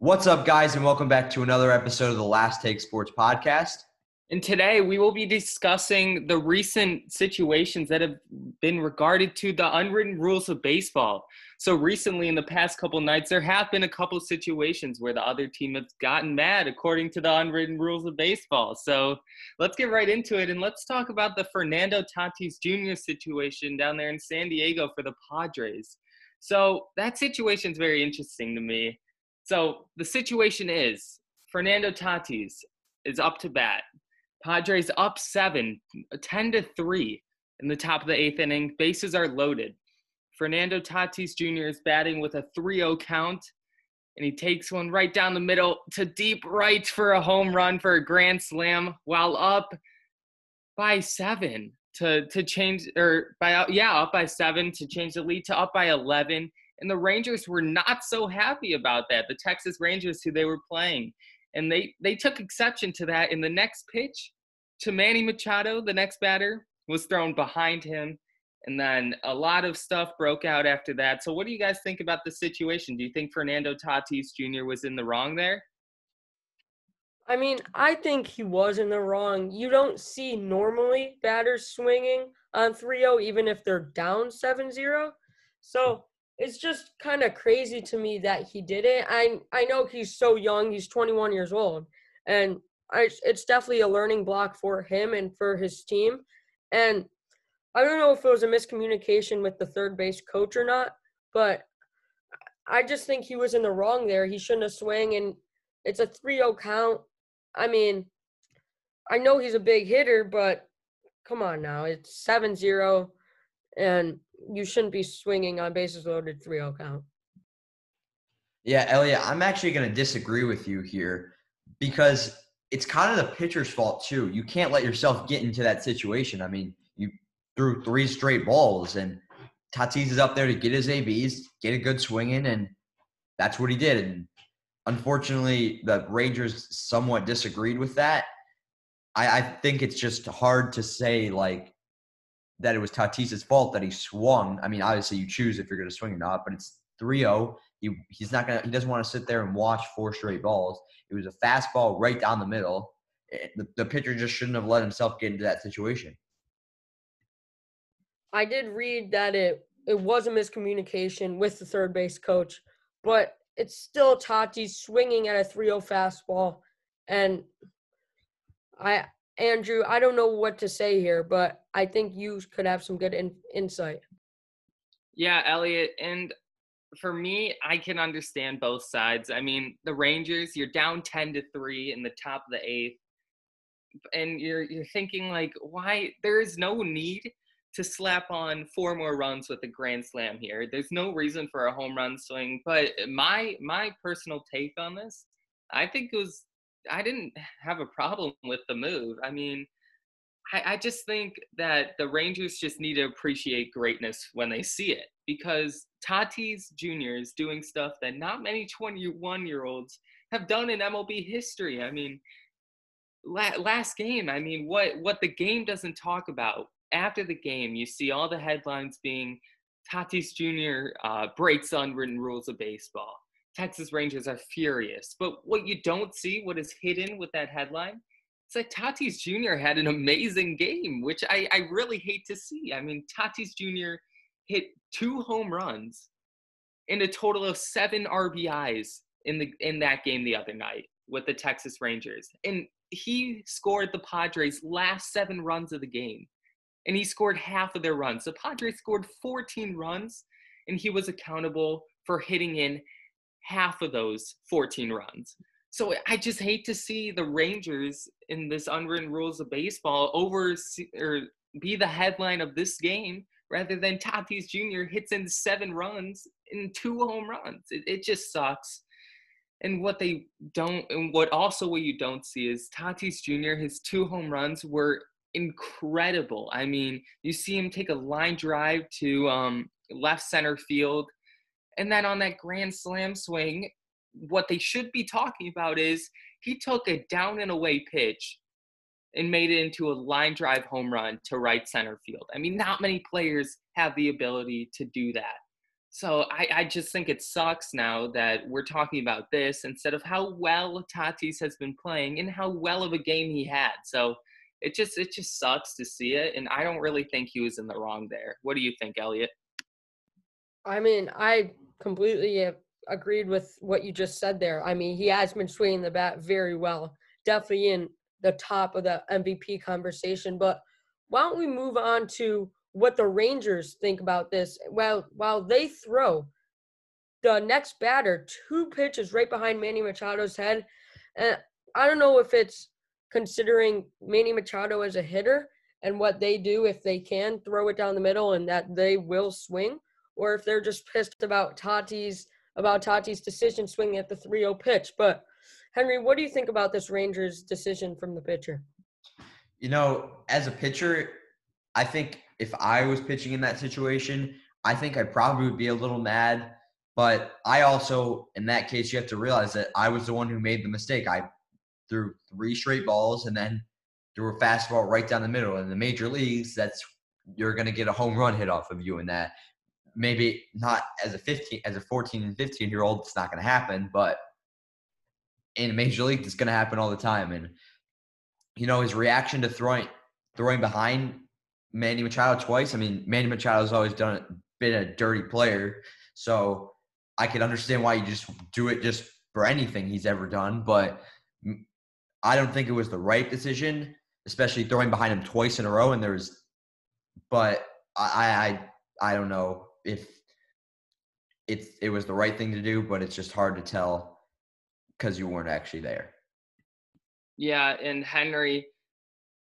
What's up, guys, and welcome back to another episode of the Last Take Sports Podcast. And today we will be discussing the recent situations that have been regarded to the unwritten rules of baseball. So recently, in the past couple nights, there have been a couple situations where the other team has gotten mad according to the unwritten rules of baseball. So let's get right into it and let's talk about the Fernando Tatis Jr. situation down there in San Diego for the Padres. So that situation is very interesting to me. So the situation is Fernando Tatis is up to bat. Padres up seven, 10 to 3 in the top of the eighth inning. Bases are loaded. Fernando Tatis Jr. is batting with a 3 0 count, and he takes one right down the middle to deep right for a home run for a grand slam while up by seven to, to change, or by, yeah, up by seven to change the lead to up by 11. And the Rangers were not so happy about that. The Texas Rangers, who they were playing, and they they took exception to that. In the next pitch, to Manny Machado, the next batter was thrown behind him, and then a lot of stuff broke out after that. So, what do you guys think about the situation? Do you think Fernando Tatis Jr. was in the wrong there? I mean, I think he was in the wrong. You don't see normally batters swinging on 3 0, even if they're down 7 0. So it's just kind of crazy to me that he did it. I, I know he's so young, he's 21 years old. And I, it's definitely a learning block for him and for his team. And I don't know if it was a miscommunication with the third base coach or not, but I just think he was in the wrong there. He shouldn't have swung, and it's a 3 0 count. I mean, I know he's a big hitter, but come on now. It's 7 0, and you shouldn't be swinging on bases loaded 3 0 count. Yeah, Elliot, I'm actually going to disagree with you here because it's kind of the pitcher's fault, too. You can't let yourself get into that situation. I mean, you threw three straight balls, and Tatis is up there to get his ABs, get a good swing in, and that's what he did. And unfortunately, the Rangers somewhat disagreed with that. I, I think it's just hard to say, like, that it was Tatis's fault that he swung. I mean, obviously you choose if you're going to swing or not, but it's 3-0. He, he's not going to, he doesn't want to sit there and watch four straight balls. It was a fastball right down the middle. Eh, the, the pitcher just shouldn't have let himself get into that situation. I did read that it it was a miscommunication with the third base coach, but it's still Tatis swinging at a 3-0 fastball, and I Andrew, I don't know what to say here, but I think you could have some good in, insight. Yeah, Elliot, and for me, I can understand both sides. I mean, the Rangers, you're down 10 to 3 in the top of the 8th. And you're you're thinking like why there is no need to slap on four more runs with a grand slam here. There's no reason for a home run swing, but my my personal take on this, I think it was I didn't have a problem with the move. I mean, I, I just think that the Rangers just need to appreciate greatness when they see it because Tatis Jr. is doing stuff that not many 21 year olds have done in MLB history. I mean, last game, I mean, what, what the game doesn't talk about after the game, you see all the headlines being Tatis Jr. Uh, breaks unwritten rules of baseball. Texas Rangers are furious. But what you don't see, what is hidden with that headline, it's that Tatis Jr. had an amazing game, which I, I really hate to see. I mean, Tatis Jr. hit two home runs and a total of seven RBIs in the in that game the other night with the Texas Rangers. And he scored the Padres' last seven runs of the game. And he scored half of their runs. The Padres scored 14 runs, and he was accountable for hitting in half of those 14 runs. So I just hate to see the Rangers in this unwritten rules of baseball over or be the headline of this game rather than Tatis Jr. hits in seven runs in two home runs. It, it just sucks. And what they don't, and what also what you don't see is Tatis Jr. His two home runs were incredible. I mean, you see him take a line drive to um, left center field and then on that grand slam swing, what they should be talking about is he took a down and away pitch and made it into a line drive home run to right center field. I mean, not many players have the ability to do that. So I, I just think it sucks now that we're talking about this instead of how well Tatis has been playing and how well of a game he had. So it just it just sucks to see it, and I don't really think he was in the wrong there. What do you think, Elliot? I mean, I completely agreed with what you just said there. I mean, he has been swinging the bat very well, definitely in the top of the MVP conversation. But why don't we move on to what the Rangers think about this. Well, while they throw the next batter two pitches right behind Manny Machado's head, and I don't know if it's considering Manny Machado as a hitter and what they do if they can throw it down the middle and that they will swing, or if they're just pissed about Tatis about Tatis' decision swinging at the 3-0 pitch. But Henry, what do you think about this Rangers decision from the pitcher? You know, as a pitcher, I think if I was pitching in that situation, I think I probably would be a little mad. But I also, in that case, you have to realize that I was the one who made the mistake. I threw three straight balls and then threw a fastball right down the middle. In the major leagues, that's you're going to get a home run hit off of you in that. Maybe not as a 15, as a 14 and 15 year old, it's not going to happen. But in major league, it's going to happen all the time. And you know his reaction to throwing throwing behind Manny Machado twice. I mean, Manny Machado's always done been a dirty player, so I could understand why you just do it just for anything he's ever done. But I don't think it was the right decision, especially throwing behind him twice in a row. And there was, but I I I don't know if it's it was the right thing to do, but it's just hard to tell because you weren't actually there. Yeah, and Henry,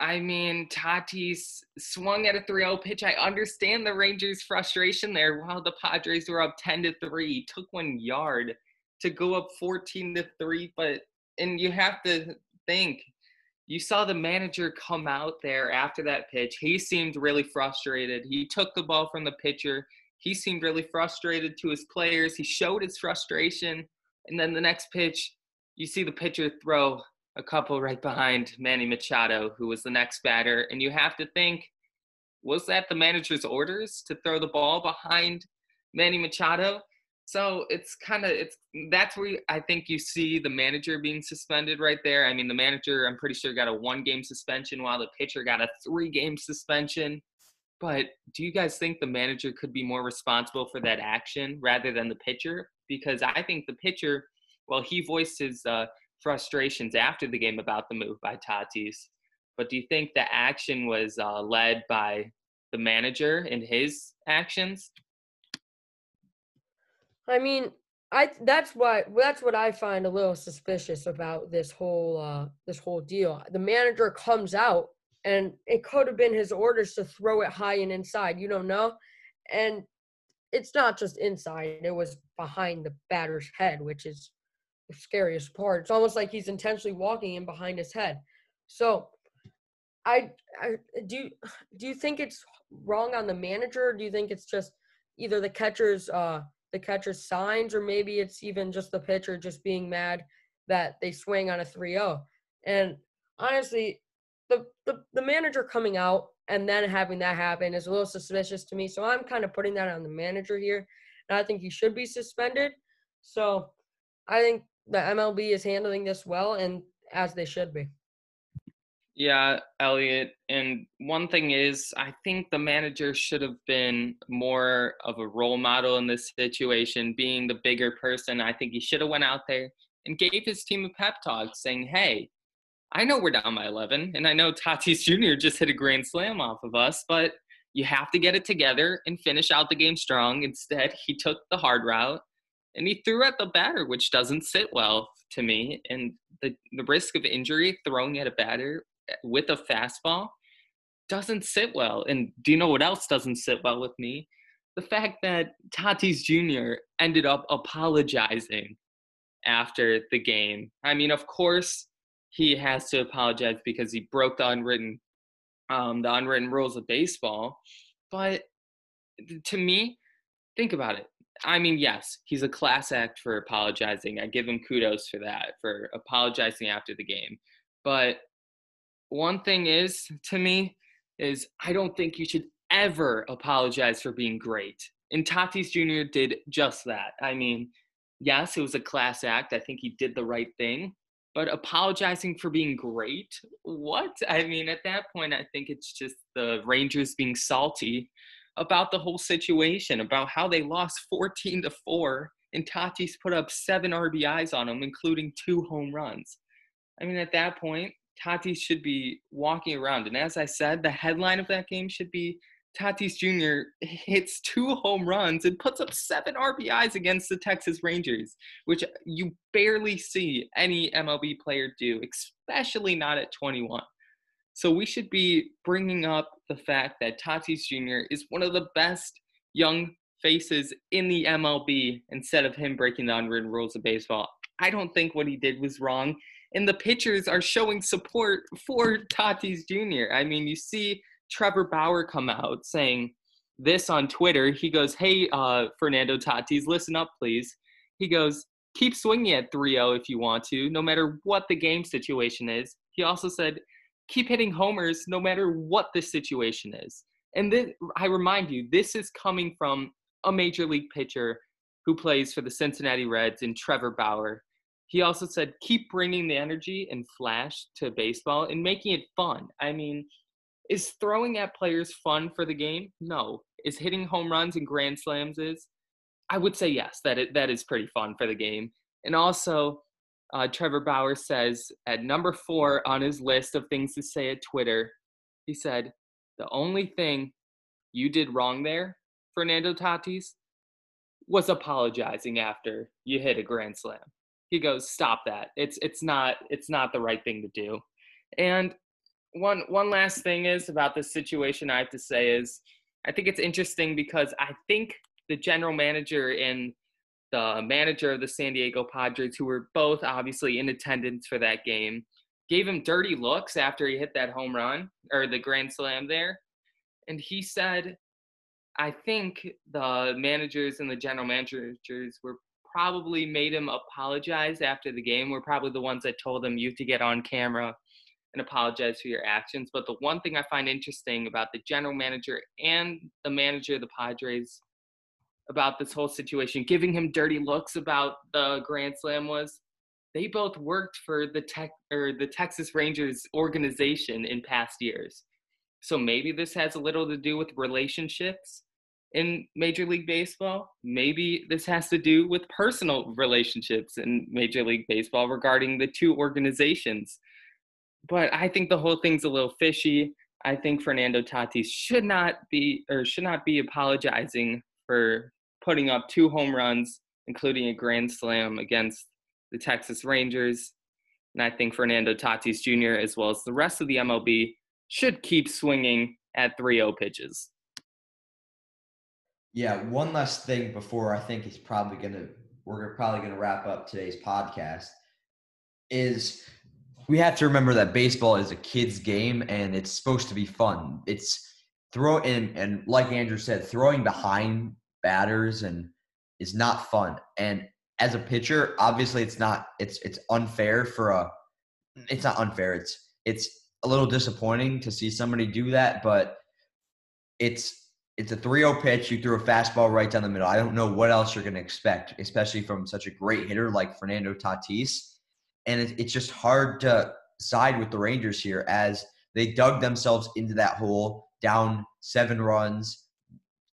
I mean, Tatis swung at a 3-0 pitch. I understand the Rangers' frustration there while the Padres were up 10 to 3. Took one yard to go up 14 to 3, but and you have to think you saw the manager come out there after that pitch. He seemed really frustrated. He took the ball from the pitcher. He seemed really frustrated to his players. He showed his frustration. And then the next pitch, you see the pitcher throw a couple right behind Manny Machado, who was the next batter. And you have to think, was that the manager's orders to throw the ball behind Manny Machado? So it's kind of it's that's where I think you see the manager being suspended right there. I mean, the manager I'm pretty sure got a one game suspension while the pitcher got a three game suspension. But do you guys think the manager could be more responsible for that action rather than the pitcher? Because I think the pitcher, well, he voiced his uh, frustrations after the game about the move by Tatis. But do you think the action was uh, led by the manager in his actions? I mean, I that's why that's what I find a little suspicious about this whole uh, this whole deal. The manager comes out, and it could have been his orders to throw it high and inside. You don't know, and it's not just inside; it was behind the batter's head, which is the scariest part. It's almost like he's intentionally walking in behind his head. So, I, I do. Do you think it's wrong on the manager? do you think it's just either the catcher's uh, the catcher's signs, or maybe it's even just the pitcher just being mad that they swing on a 3-0? And honestly, the, the the manager coming out and then having that happen is a little suspicious to me. So I'm kind of putting that on the manager here, and I think he should be suspended. So I think the MLB is handling this well and as they should be. Yeah, Elliot. And one thing is, I think the manager should have been more of a role model in this situation, being the bigger person. I think he should have went out there and gave his team a pep talk, saying, "Hey, I know we're down by 11, and I know Tatis Jr. just hit a grand slam off of us, but you have to get it together and finish out the game strong." Instead, he took the hard route and he threw at the batter, which doesn't sit well to me. And the, the risk of injury throwing at a batter with a fastball doesn't sit well. And do you know what else doesn't sit well with me? The fact that Tatis Jr. ended up apologizing after the game. I mean, of course, he has to apologize because he broke the unwritten um, the unwritten rules of baseball. But to me, think about it. I mean, yes, he's a class act for apologizing. I give him kudos for that, for apologizing after the game. But one thing is, to me, is I don't think you should ever apologize for being great And Tatis Jr. did just that. I mean, yes, it was a class act. I think he did the right thing. But apologizing for being great? What? I mean, at that point, I think it's just the Rangers being salty about the whole situation, about how they lost 14 to 4 and Tatis put up seven RBIs on them, including two home runs. I mean, at that point, Tatis should be walking around. And as I said, the headline of that game should be Tatis Jr. hits two home runs and puts up seven RBIs against the Texas Rangers, which you barely see any MLB player do, especially not at 21. So we should be bringing up the fact that Tatis Jr. is one of the best young faces in the MLB instead of him breaking the unwritten rules of baseball. I don't think what he did was wrong. And the pitchers are showing support for Tatis Jr. I mean, you see Trevor Bauer come out saying this on Twitter. He goes, Hey, uh, Fernando Tatis, listen up, please. He goes, Keep swinging at 3 0 if you want to, no matter what the game situation is. He also said, Keep hitting homers no matter what the situation is. And then I remind you, this is coming from a major league pitcher who plays for the Cincinnati Reds and Trevor Bauer. He also said, keep bringing the energy and flash to baseball and making it fun. I mean, is throwing at players fun for the game? No. Is hitting home runs and grand slams is? I would say yes, that it, that is pretty fun for the game. And also, uh, Trevor Bauer says at number four on his list of things to say at Twitter, he said, the only thing you did wrong there, Fernando Tatis, was apologizing after you hit a grand slam. He goes, "Stop that. It's it's not it's not the right thing to do." And one one last thing is about this situation I have to say is I think it's interesting because I think the general manager and the manager of the San Diego Padres, who were both obviously in attendance for that game, gave him dirty looks after he hit that home run or the grand slam there. And he said, I think the managers and the general managers were probably made him apologize after the game. We're probably the ones that told him you have to get on camera and apologize for your actions. But the one thing I find interesting about the general manager and the manager of the Padres about this whole situation, giving him dirty looks about the Grand Slam was they both worked for the tech or the Texas Rangers organization in past years. So maybe this has a little to do with relationships in Major League Baseball. Maybe this has to do with personal relationships in Major League Baseball regarding the two organizations but I think the whole thing's a little fishy. I think Fernando Tatis should not be or should not be apologizing for putting up two home runs, including a grand slam against the Texas Rangers. And I think Fernando Tatis Jr., as well as the rest of the MLB, should keep swinging at 3 0 pitches. Yeah, one last thing before I think he's probably going to, we're probably going to wrap up today's podcast is we have to remember that baseball is a kid's game and it's supposed to be fun. It's throw in and like Andrew said, throwing behind batters and is not fun. And as a pitcher, obviously it's not it's it's unfair for a it's not unfair. It's it's a little disappointing to see somebody do that, but it's it's a 3-0 pitch. You threw a fastball right down the middle. I don't know what else you're going to expect, especially from such a great hitter like Fernando Tatis and it, it's just hard to side with the Rangers here as they dug themselves into that hole, down seven runs,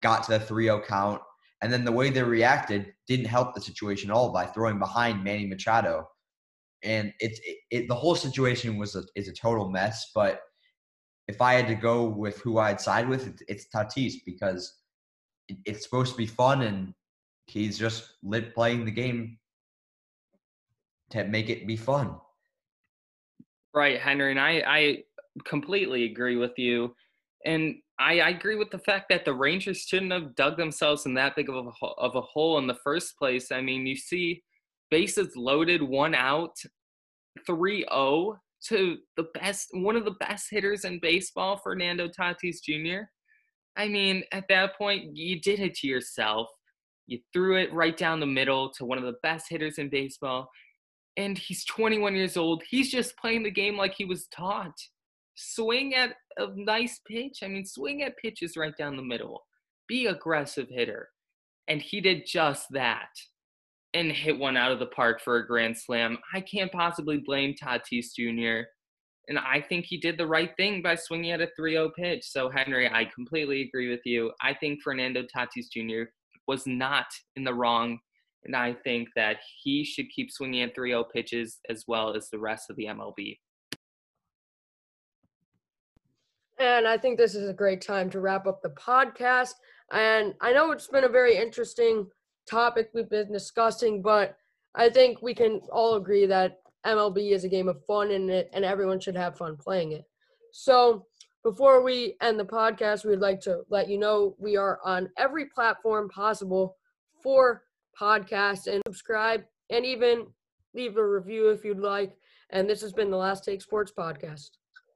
got to the 3-0 count, and then the way they reacted didn't help the situation at all by throwing behind Manny Machado. And it's it, it, the whole situation was a, is a total mess. But if I had to go with who I'd side with, it, it's Tatis because it, it's supposed to be fun, and he's just lit playing the game to make it be fun. Right, Henry, and I, I completely agree with you. And I, I, agree with the fact that the Rangers shouldn't have dug themselves in that big of a, of a hole in the first place. I mean, you see bases loaded, one out, 3 0 to the best, one of the best hitters in baseball, Fernando Tatis Jr. I mean, at that point, you did it to yourself. You threw it right down the middle to one of the best hitters in baseball and he's 21 years old. He's just playing the game like he was taught. Swing at a nice pitch. I mean, swing at pitches right down the middle. Be aggressive hitter. And he did just that and hit one out of the park for a grand slam. I can't possibly blame Tatis Jr. And I think he did the right thing by swinging at a 3 0 pitch. So, Henry, I completely agree with you. I think Fernando Tatis Jr. was not in the wrong. And I think that he should keep swinging at 3 0 pitches as well as the rest of the MLB. And I think this is a great time to wrap up the podcast. And I know it's been a very interesting topic we've been discussing, but I think we can all agree that MLB is a game of fun and it, and everyone should have fun playing it. So before we end the podcast, we'd like to let you know we are on every platform possible for podcasts and subscribe and even leave a review if you'd like. And this has been the Last Take Sports Podcast.